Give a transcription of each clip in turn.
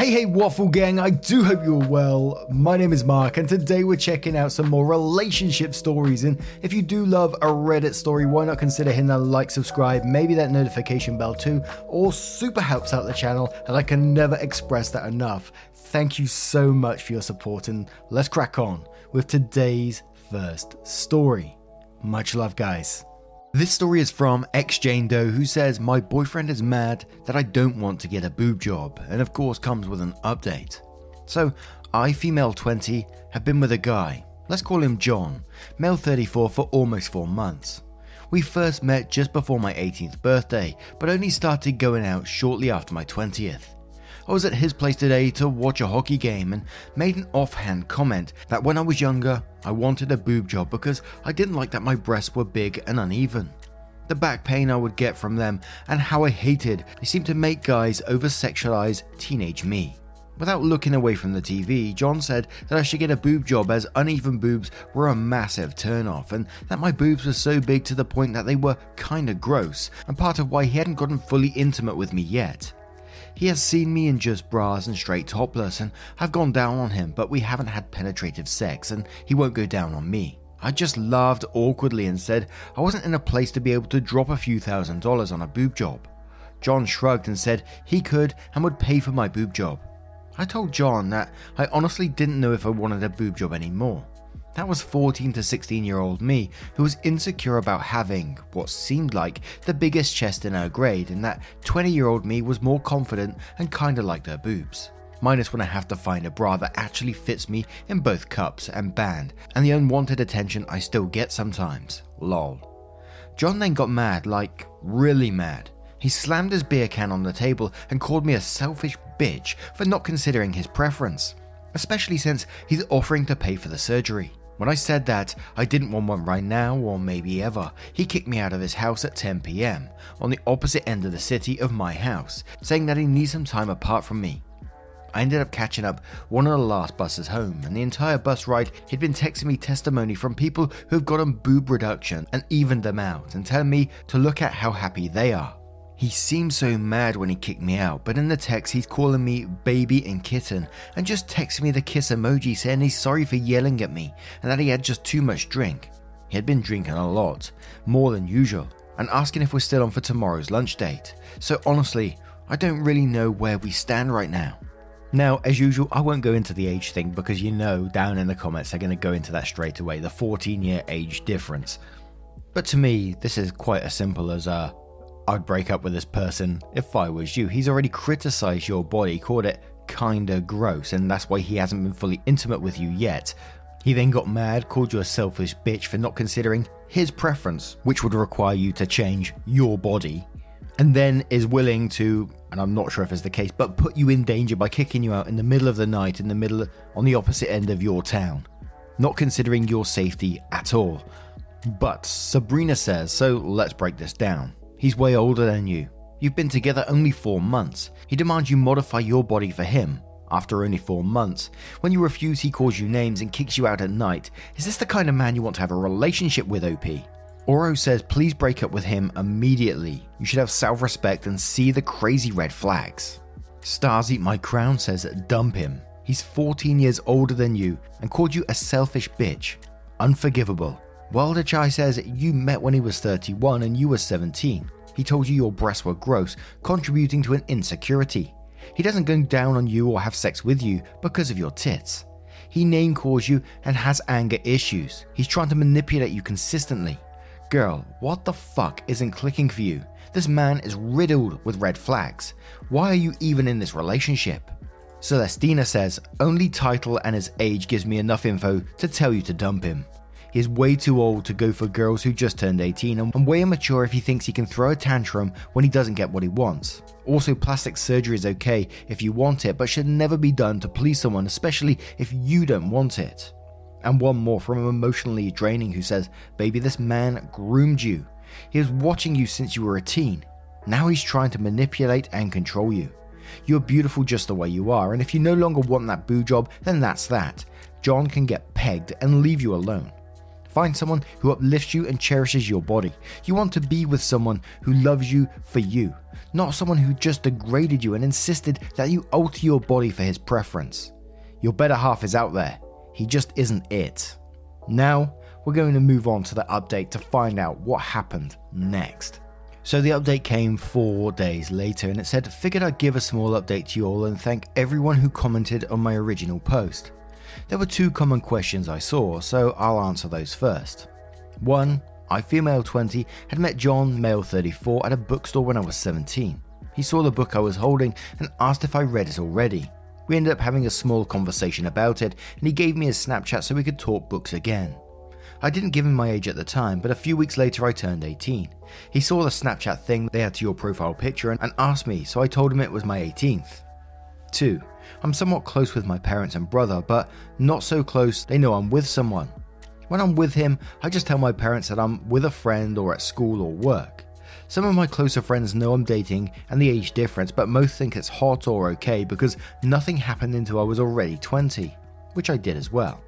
Hey, hey, Waffle Gang, I do hope you're well. My name is Mark, and today we're checking out some more relationship stories. And if you do love a Reddit story, why not consider hitting that like, subscribe, maybe that notification bell too? All super helps out the channel, and I can never express that enough. Thank you so much for your support, and let's crack on with today's first story. Much love, guys. This story is from ex Jane Doe who says, My boyfriend is mad that I don't want to get a boob job, and of course comes with an update. So, I, female 20, have been with a guy, let's call him John, male 34 for almost four months. We first met just before my 18th birthday, but only started going out shortly after my 20th. I was at his place today to watch a hockey game and made an offhand comment that when I was younger, I wanted a boob job because I didn't like that my breasts were big and uneven. The back pain I would get from them, and how I hated they seemed to make guys over sexualize teenage me. Without looking away from the TV, John said that I should get a boob job as uneven boobs were a massive turnoff, and that my boobs were so big to the point that they were kinda gross, and part of why he hadn't gotten fully intimate with me yet. He has seen me in just bras and straight topless, and I've gone down on him, but we haven't had penetrative sex, and he won't go down on me. I just laughed awkwardly and said I wasn't in a place to be able to drop a few thousand dollars on a boob job. John shrugged and said he could and would pay for my boob job. I told John that I honestly didn't know if I wanted a boob job anymore. That was 14 to 16 year old me who was insecure about having what seemed like the biggest chest in her grade, and that 20 year old me was more confident and kinda liked her boobs. Minus when I have to find a bra that actually fits me in both cups and band, and the unwanted attention I still get sometimes. Lol. John then got mad, like really mad. He slammed his beer can on the table and called me a selfish bitch for not considering his preference, especially since he's offering to pay for the surgery. When I said that I didn't want one right now or maybe ever, he kicked me out of his house at 10 pm on the opposite end of the city of my house, saying that he needs some time apart from me. I ended up catching up one of the last buses home, and the entire bus ride he'd been texting me testimony from people who've gotten boob reduction and evened them out, and telling me to look at how happy they are. He seemed so mad when he kicked me out, but in the text he's calling me baby and kitten and just texting me the kiss emoji saying he's sorry for yelling at me and that he had just too much drink. He had been drinking a lot, more than usual, and asking if we're still on for tomorrow's lunch date. So honestly, I don't really know where we stand right now. Now, as usual, I won't go into the age thing because you know down in the comments they're going to go into that straight away the 14 year age difference. But to me, this is quite as simple as uh, I'd break up with this person if I was you. He's already criticized your body, called it kinda gross, and that's why he hasn't been fully intimate with you yet. He then got mad, called you a selfish bitch for not considering his preference, which would require you to change your body, and then is willing to, and I'm not sure if it's the case, but put you in danger by kicking you out in the middle of the night in the middle on the opposite end of your town, not considering your safety at all. But Sabrina says, so let's break this down. He's way older than you. You've been together only four months. He demands you modify your body for him. After only four months, when you refuse, he calls you names and kicks you out at night. Is this the kind of man you want to have a relationship with, OP? Oro says, please break up with him immediately. You should have self respect and see the crazy red flags. Stars Eat My Crown says, dump him. He's 14 years older than you and called you a selfish bitch. Unforgivable. Wilder Chai says you met when he was 31 and you were 17. He told you your breasts were gross, contributing to an insecurity. He doesn't go down on you or have sex with you because of your tits. He name calls you and has anger issues. He's trying to manipulate you consistently. Girl, what the fuck isn't clicking for you? This man is riddled with red flags. Why are you even in this relationship? Celestina says, only title and his age gives me enough info to tell you to dump him. He is way too old to go for girls who just turned 18 and way immature if he thinks he can throw a tantrum when he doesn't get what he wants. Also, plastic surgery is okay if you want it, but should never be done to please someone, especially if you don't want it. And one more from emotionally draining who says, Baby, this man groomed you. He was watching you since you were a teen. Now he's trying to manipulate and control you. You're beautiful just the way you are, and if you no longer want that boo job, then that's that. John can get pegged and leave you alone. Find someone who uplifts you and cherishes your body. You want to be with someone who loves you for you, not someone who just degraded you and insisted that you alter your body for his preference. Your better half is out there. He just isn't it. Now, we're going to move on to the update to find out what happened next. So the update came four days later and it said, Figured I'd give a small update to you all and thank everyone who commented on my original post. There were two common questions I saw, so I'll answer those first. One, I, female 20, had met John, male 34, at a bookstore when I was 17. He saw the book I was holding and asked if I read it already. We ended up having a small conversation about it, and he gave me his Snapchat so we could talk books again. I didn't give him my age at the time, but a few weeks later I turned 18. He saw the Snapchat thing they had to your profile picture and asked me, so I told him it was my 18th. 2. I'm somewhat close with my parents and brother, but not so close they know I'm with someone. When I'm with him, I just tell my parents that I'm with a friend or at school or work. Some of my closer friends know I'm dating and the age difference, but most think it's hot or okay because nothing happened until I was already 20, which I did as well.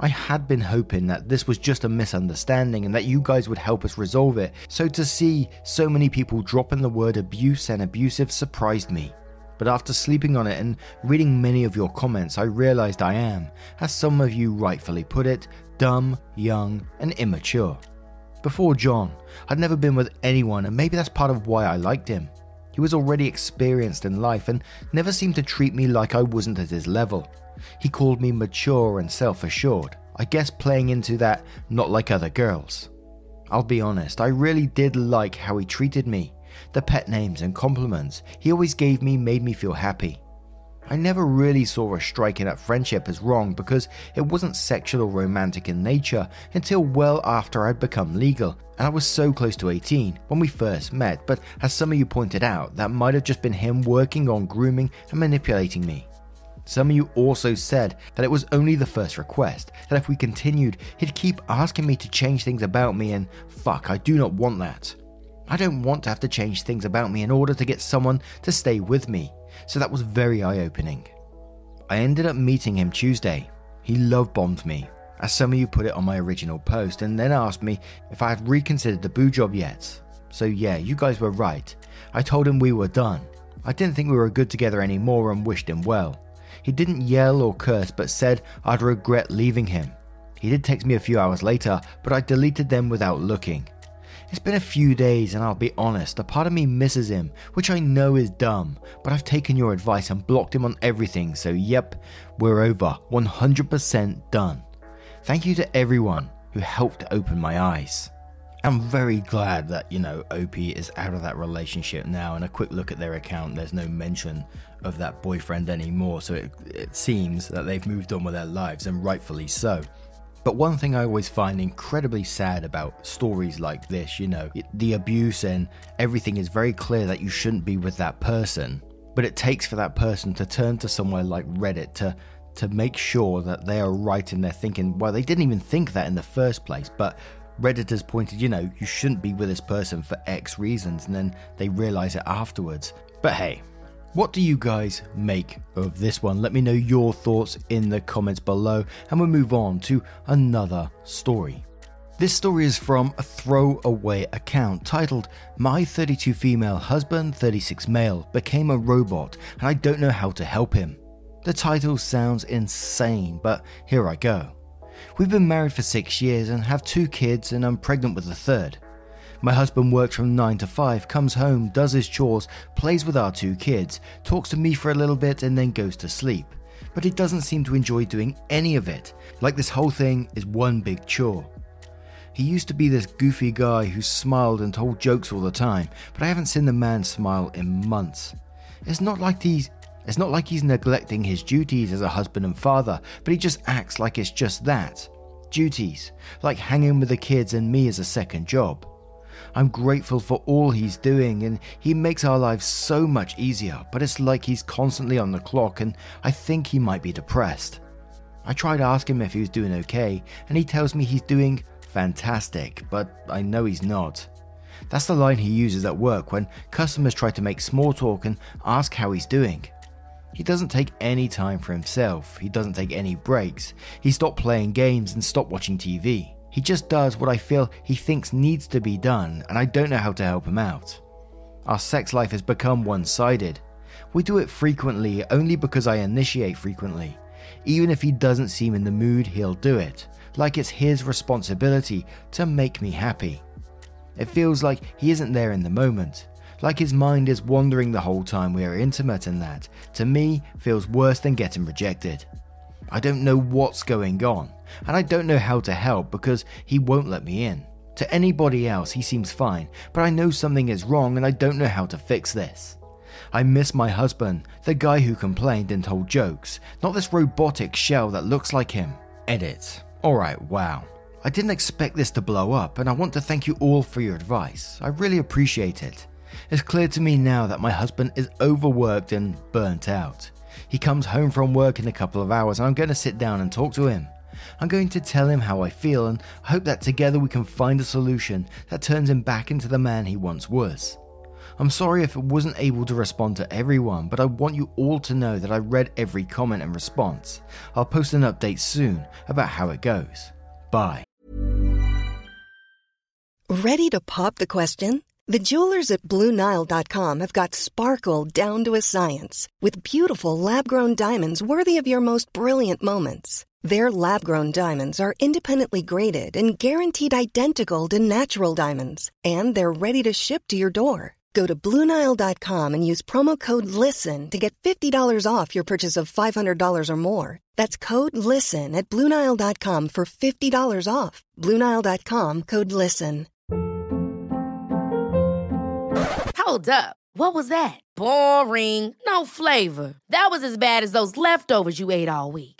I had been hoping that this was just a misunderstanding and that you guys would help us resolve it, so to see so many people dropping the word abuse and abusive surprised me but after sleeping on it and reading many of your comments, I realized I am, as some of you rightfully put it, dumb, young, and immature. Before John, I'd never been with anyone, and maybe that's part of why I liked him. He was already experienced in life and never seemed to treat me like I wasn't at his level. He called me mature and self assured, I guess playing into that not like other girls. I'll be honest, I really did like how he treated me. The pet names and compliments he always gave me made me feel happy. I never really saw a striking up friendship as wrong because it wasn't sexual or romantic in nature until well after I'd become legal, and I was so close to 18 when we first met. But as some of you pointed out, that might have just been him working on grooming and manipulating me. Some of you also said that it was only the first request, that if we continued, he'd keep asking me to change things about me, and fuck, I do not want that. I don't want to have to change things about me in order to get someone to stay with me, so that was very eye opening. I ended up meeting him Tuesday. He love bombed me, as some of you put it on my original post, and then asked me if I had reconsidered the boo job yet. So, yeah, you guys were right. I told him we were done. I didn't think we were good together anymore and wished him well. He didn't yell or curse, but said I'd regret leaving him. He did text me a few hours later, but I deleted them without looking. It's been a few days, and I'll be honest, a part of me misses him, which I know is dumb, but I've taken your advice and blocked him on everything, so yep, we're over, 100% done. Thank you to everyone who helped open my eyes. I'm very glad that, you know, OP is out of that relationship now, and a quick look at their account, there's no mention of that boyfriend anymore, so it, it seems that they've moved on with their lives, and rightfully so. But one thing I always find incredibly sad about stories like this, you know, the abuse and everything is very clear that you shouldn't be with that person. But it takes for that person to turn to somewhere like Reddit to to make sure that they are right in their thinking. Well, they didn't even think that in the first place, but Redditors pointed, you know, you shouldn't be with this person for X reasons, and then they realize it afterwards. But hey, what do you guys make of this one? Let me know your thoughts in the comments below, and we'll move on to another story. This story is from a throwaway account titled My 32 Female Husband, 36 Male Became a Robot and I Don't Know How to Help Him. The title sounds insane, but here I go. We've been married for six years and have two kids, and I'm pregnant with the third. My husband works from 9 to 5, comes home, does his chores, plays with our two kids, talks to me for a little bit, and then goes to sleep. But he doesn't seem to enjoy doing any of it, like this whole thing is one big chore. He used to be this goofy guy who smiled and told jokes all the time, but I haven't seen the man smile in months. It's not like he's it's not like he's neglecting his duties as a husband and father, but he just acts like it's just that. duties, like hanging with the kids and me as a second job. I'm grateful for all he's doing, and he makes our lives so much easier, but it's like he's constantly on the clock, and I think he might be depressed. I try to ask him if he was doing okay, and he tells me he's doing fantastic, but I know he's not. That's the line he uses at work when customers try to make small talk and ask how he's doing. He doesn't take any time for himself, he doesn't take any breaks, he stopped playing games and stopped watching TV. He just does what I feel he thinks needs to be done, and I don't know how to help him out. Our sex life has become one sided. We do it frequently only because I initiate frequently. Even if he doesn't seem in the mood, he'll do it, like it's his responsibility to make me happy. It feels like he isn't there in the moment, like his mind is wandering the whole time we are intimate, and that, to me, feels worse than getting rejected. I don't know what's going on, and I don't know how to help because he won't let me in. To anybody else, he seems fine, but I know something is wrong and I don't know how to fix this. I miss my husband, the guy who complained and told jokes, not this robotic shell that looks like him. Edit. Alright, wow. I didn't expect this to blow up, and I want to thank you all for your advice. I really appreciate it. It's clear to me now that my husband is overworked and burnt out. He comes home from work in a couple of hours, and I'm going to sit down and talk to him. I'm going to tell him how I feel and hope that together we can find a solution that turns him back into the man he once was. I'm sorry if I wasn't able to respond to everyone, but I want you all to know that I read every comment and response. I'll post an update soon about how it goes. Bye. Ready to pop the question? The jewelers at BlueNile.com have got sparkle down to a science with beautiful lab grown diamonds worthy of your most brilliant moments. Their lab grown diamonds are independently graded and guaranteed identical to natural diamonds, and they're ready to ship to your door. Go to Bluenile.com and use promo code LISTEN to get $50 off your purchase of $500 or more. That's code LISTEN at Bluenile.com for $50 off. Bluenile.com code LISTEN. Hold up. What was that? Boring. No flavor. That was as bad as those leftovers you ate all week.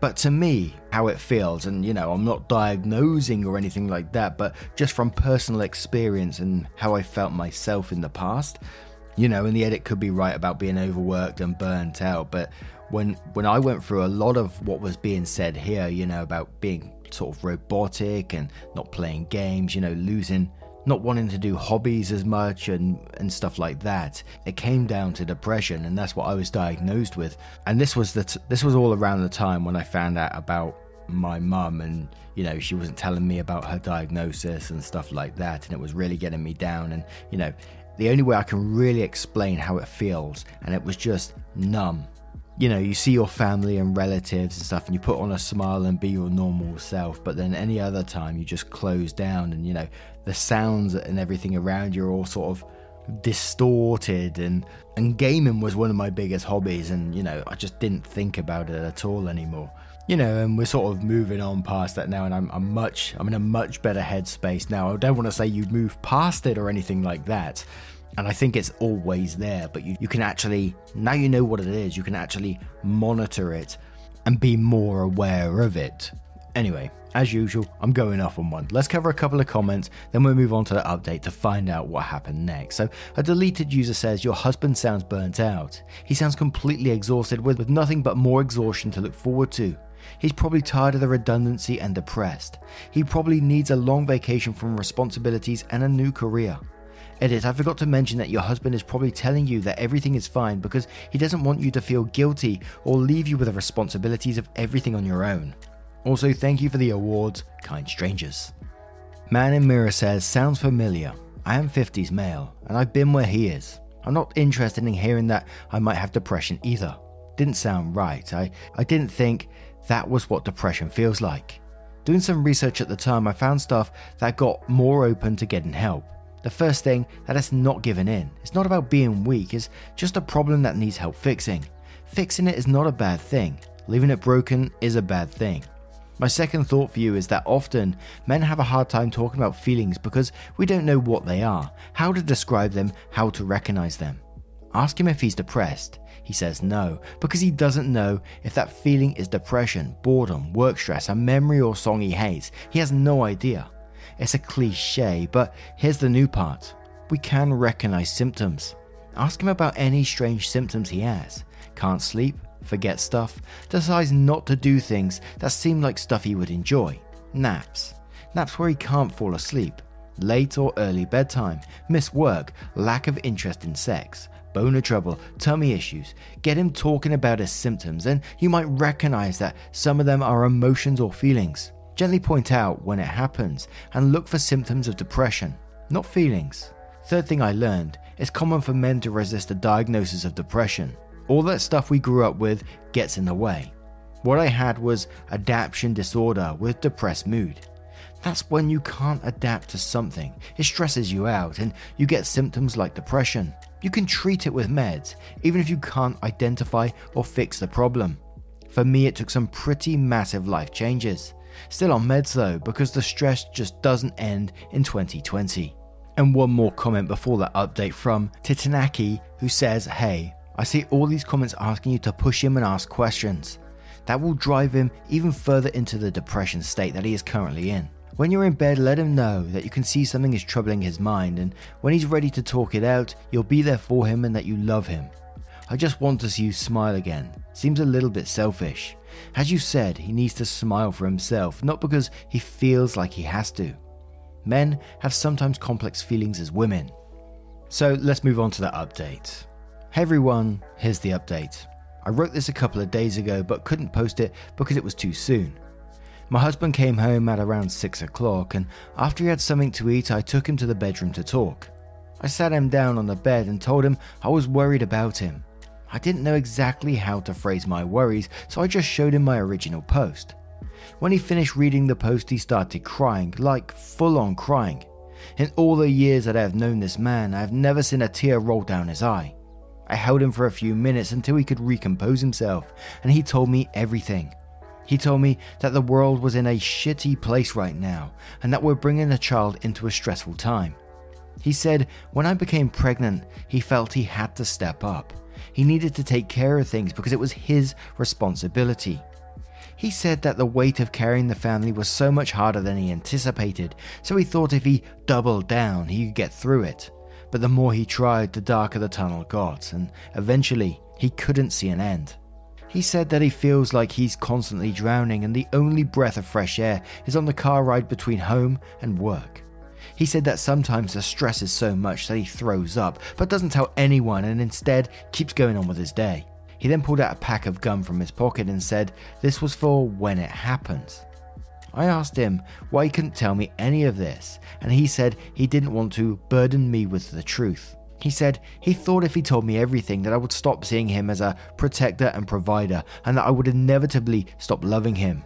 But to me, how it feels, and you know, I'm not diagnosing or anything like that, but just from personal experience and how I felt myself in the past, you know, and the edit could be right about being overworked and burnt out, but when when I went through a lot of what was being said here, you know, about being sort of robotic and not playing games, you know, losing not wanting to do hobbies as much and, and stuff like that. It came down to depression, and that's what I was diagnosed with. And this was the t- this was all around the time when I found out about my mum, and you know she wasn't telling me about her diagnosis and stuff like that, and it was really getting me down. And you know, the only way I can really explain how it feels, and it was just numb you know, you see your family and relatives and stuff, and you put on a smile and be your normal self. But then any other time, you just close down, and you know, the sounds and everything around you are all sort of distorted. And and gaming was one of my biggest hobbies, and you know, I just didn't think about it at all anymore. You know, and we're sort of moving on past that now, and I'm, I'm much, I'm in a much better headspace now. I don't want to say you'd move past it or anything like that and I think it's always there, but you, you can actually, now you know what it is, you can actually monitor it and be more aware of it. Anyway, as usual, I'm going off on one. Let's cover a couple of comments, then we'll move on to the update to find out what happened next. So, a deleted user says, Your husband sounds burnt out. He sounds completely exhausted with, with nothing but more exhaustion to look forward to. He's probably tired of the redundancy and depressed. He probably needs a long vacation from responsibilities and a new career. Edit, I forgot to mention that your husband is probably telling you that everything is fine because he doesn't want you to feel guilty or leave you with the responsibilities of everything on your own. Also, thank you for the awards, kind strangers. Man in Mirror says, Sounds familiar. I am 50s male, and I've been where he is. I'm not interested in hearing that I might have depression either. Didn't sound right. I, I didn't think that was what depression feels like. Doing some research at the time, I found stuff that got more open to getting help. The first thing, that it's not giving in. It's not about being weak, it's just a problem that needs help fixing. Fixing it is not a bad thing, leaving it broken is a bad thing. My second thought for you is that often men have a hard time talking about feelings because we don't know what they are, how to describe them, how to recognize them. Ask him if he's depressed. He says no, because he doesn't know if that feeling is depression, boredom, work stress, a memory, or song he hates. He has no idea. It's a cliche, but here's the new part we can recognize symptoms. Ask him about any strange symptoms he has. Can't sleep, forget stuff, decides not to do things that seem like stuff he would enjoy. Naps. Naps where he can't fall asleep. Late or early bedtime, miss work, lack of interest in sex, boner trouble, tummy issues. Get him talking about his symptoms, and you might recognize that some of them are emotions or feelings. Gently point out when it happens and look for symptoms of depression, not feelings. Third thing I learned it's common for men to resist a diagnosis of depression. All that stuff we grew up with gets in the way. What I had was adaptation disorder with depressed mood. That's when you can't adapt to something. It stresses you out and you get symptoms like depression. You can treat it with meds, even if you can't identify or fix the problem. For me, it took some pretty massive life changes. Still on meds though, because the stress just doesn't end in 2020. And one more comment before that update from Titanaki, who says, Hey, I see all these comments asking you to push him and ask questions. That will drive him even further into the depression state that he is currently in. When you're in bed, let him know that you can see something is troubling his mind, and when he's ready to talk it out, you'll be there for him and that you love him. I just want to see you smile again. Seems a little bit selfish. As you said, he needs to smile for himself, not because he feels like he has to. Men have sometimes complex feelings as women. So let's move on to the update. Hey everyone, here's the update. I wrote this a couple of days ago but couldn't post it because it was too soon. My husband came home at around 6 o'clock, and after he had something to eat, I took him to the bedroom to talk. I sat him down on the bed and told him I was worried about him. I didn't know exactly how to phrase my worries, so I just showed him my original post. When he finished reading the post, he started crying, like full on crying. In all the years that I have known this man, I have never seen a tear roll down his eye. I held him for a few minutes until he could recompose himself, and he told me everything. He told me that the world was in a shitty place right now and that we're bringing a child into a stressful time. He said when I became pregnant, he felt he had to step up. He needed to take care of things because it was his responsibility. He said that the weight of carrying the family was so much harder than he anticipated, so he thought if he doubled down, he could get through it. But the more he tried, the darker the tunnel got, and eventually he couldn't see an end. He said that he feels like he's constantly drowning and the only breath of fresh air is on the car ride between home and work. He said that sometimes the stress is so much that he throws up, but doesn't tell anyone and instead keeps going on with his day. He then pulled out a pack of gum from his pocket and said this was for when it happens. I asked him why he couldn't tell me any of this, and he said he didn't want to burden me with the truth. He said he thought if he told me everything that I would stop seeing him as a protector and provider and that I would inevitably stop loving him.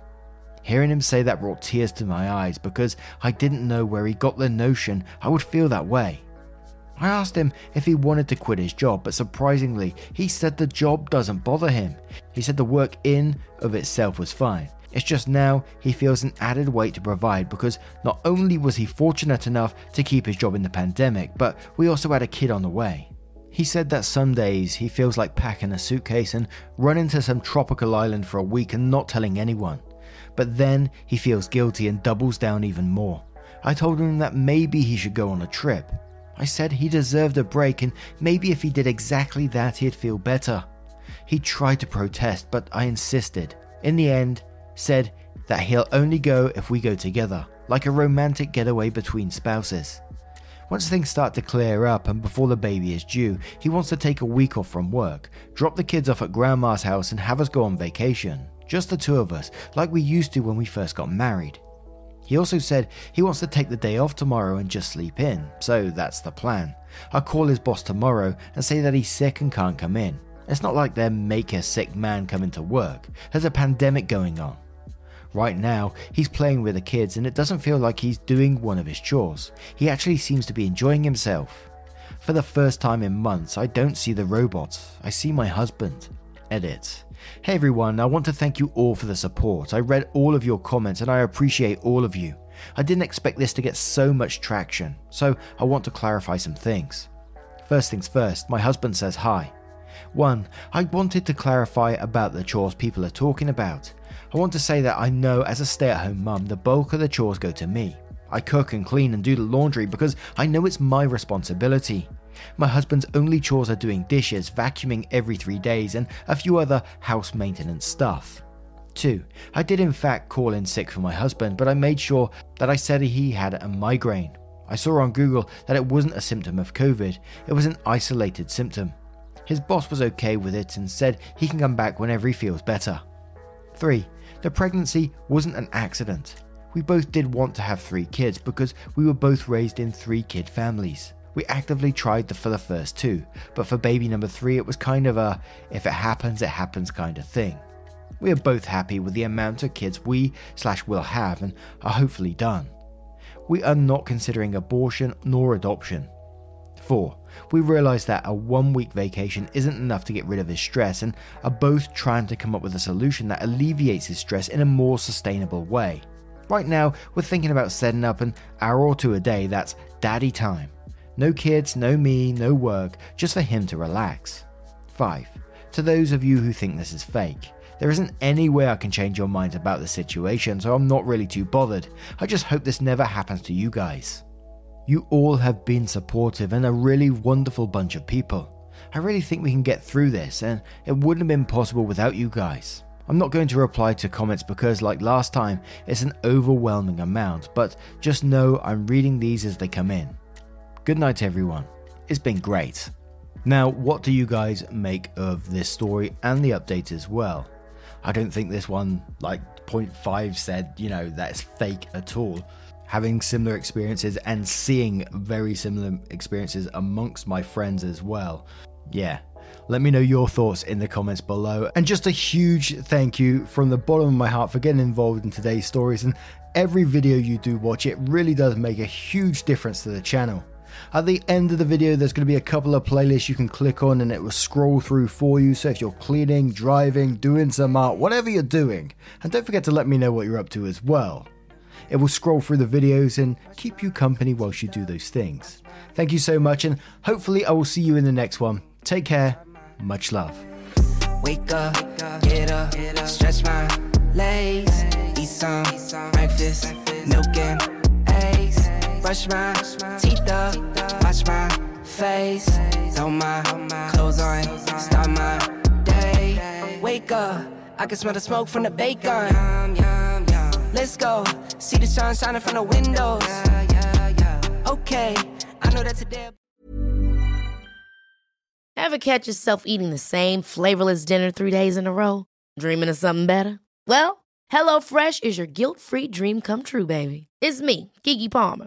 Hearing him say that brought tears to my eyes because I didn't know where he got the notion I would feel that way. I asked him if he wanted to quit his job, but surprisingly, he said the job doesn't bother him. He said the work in of itself was fine. It's just now he feels an added weight to provide because not only was he fortunate enough to keep his job in the pandemic, but we also had a kid on the way. He said that some days he feels like packing a suitcase and running to some tropical island for a week and not telling anyone. But then he feels guilty and doubles down even more. I told him that maybe he should go on a trip. I said he deserved a break and maybe if he did exactly that, he'd feel better. He tried to protest, but I insisted. In the end, said that he'll only go if we go together, like a romantic getaway between spouses. Once things start to clear up and before the baby is due, he wants to take a week off from work, drop the kids off at grandma's house, and have us go on vacation. Just the two of us, like we used to when we first got married. He also said he wants to take the day off tomorrow and just sleep in, so that's the plan. I'll call his boss tomorrow and say that he's sick and can't come in. It's not like they make a sick man come into work, there's a pandemic going on. Right now, he's playing with the kids and it doesn't feel like he's doing one of his chores. He actually seems to be enjoying himself. For the first time in months, I don't see the robots, I see my husband. Edit. Hey everyone, I want to thank you all for the support. I read all of your comments and I appreciate all of you. I didn't expect this to get so much traction, so I want to clarify some things. First things first, my husband says hi. 1. I wanted to clarify about the chores people are talking about. I want to say that I know as a stay at home mum, the bulk of the chores go to me. I cook and clean and do the laundry because I know it's my responsibility. My husband's only chores are doing dishes, vacuuming every three days, and a few other house maintenance stuff. 2. I did in fact call in sick for my husband, but I made sure that I said he had a migraine. I saw on Google that it wasn't a symptom of COVID, it was an isolated symptom. His boss was okay with it and said he can come back whenever he feels better. 3. The pregnancy wasn't an accident. We both did want to have three kids because we were both raised in three kid families. We actively tried the, for the first two, but for baby number three, it was kind of a if it happens, it happens kind of thing. We are both happy with the amount of kids we slash will have and are hopefully done. We are not considering abortion nor adoption. 4. We realise that a one week vacation isn't enough to get rid of his stress and are both trying to come up with a solution that alleviates his stress in a more sustainable way. Right now, we're thinking about setting up an hour or two a day that's daddy time. No kids, no me, no work, just for him to relax. 5. To those of you who think this is fake, there isn't any way I can change your minds about the situation, so I'm not really too bothered. I just hope this never happens to you guys. You all have been supportive and a really wonderful bunch of people. I really think we can get through this, and it wouldn't have been possible without you guys. I'm not going to reply to comments because, like last time, it's an overwhelming amount, but just know I'm reading these as they come in. Good night, everyone. It's been great. Now, what do you guys make of this story and the update as well? I don't think this one, like 0.5 said, you know, that's fake at all having similar experiences and seeing very similar experiences amongst my friends as well. Yeah. Let me know your thoughts in the comments below. And just a huge thank you from the bottom of my heart for getting involved in today's stories. And every video you do watch, it really does make a huge difference to the channel. At the end of the video, there's going to be a couple of playlists you can click on and it will scroll through for you. So if you're cleaning, driving, doing some art, whatever you're doing, and don't forget to let me know what you're up to as well. It will scroll through the videos and keep you company whilst you do those things. Thank you so much, and hopefully, I will see you in the next one. Take care. Much love. Wake up, get up, stretch my legs, eat some breakfast, milk and brush my teeth up, wash my face, throw my clothes on, start my day. Wake up, I can smell the smoke from the bacon. Let's go. See the sun shining from the windows. Okay, I know that today. Ever catch yourself eating the same flavorless dinner three days in a row? Dreaming of something better? Well, HelloFresh is your guilt free dream come true, baby. It's me, Keke Palmer.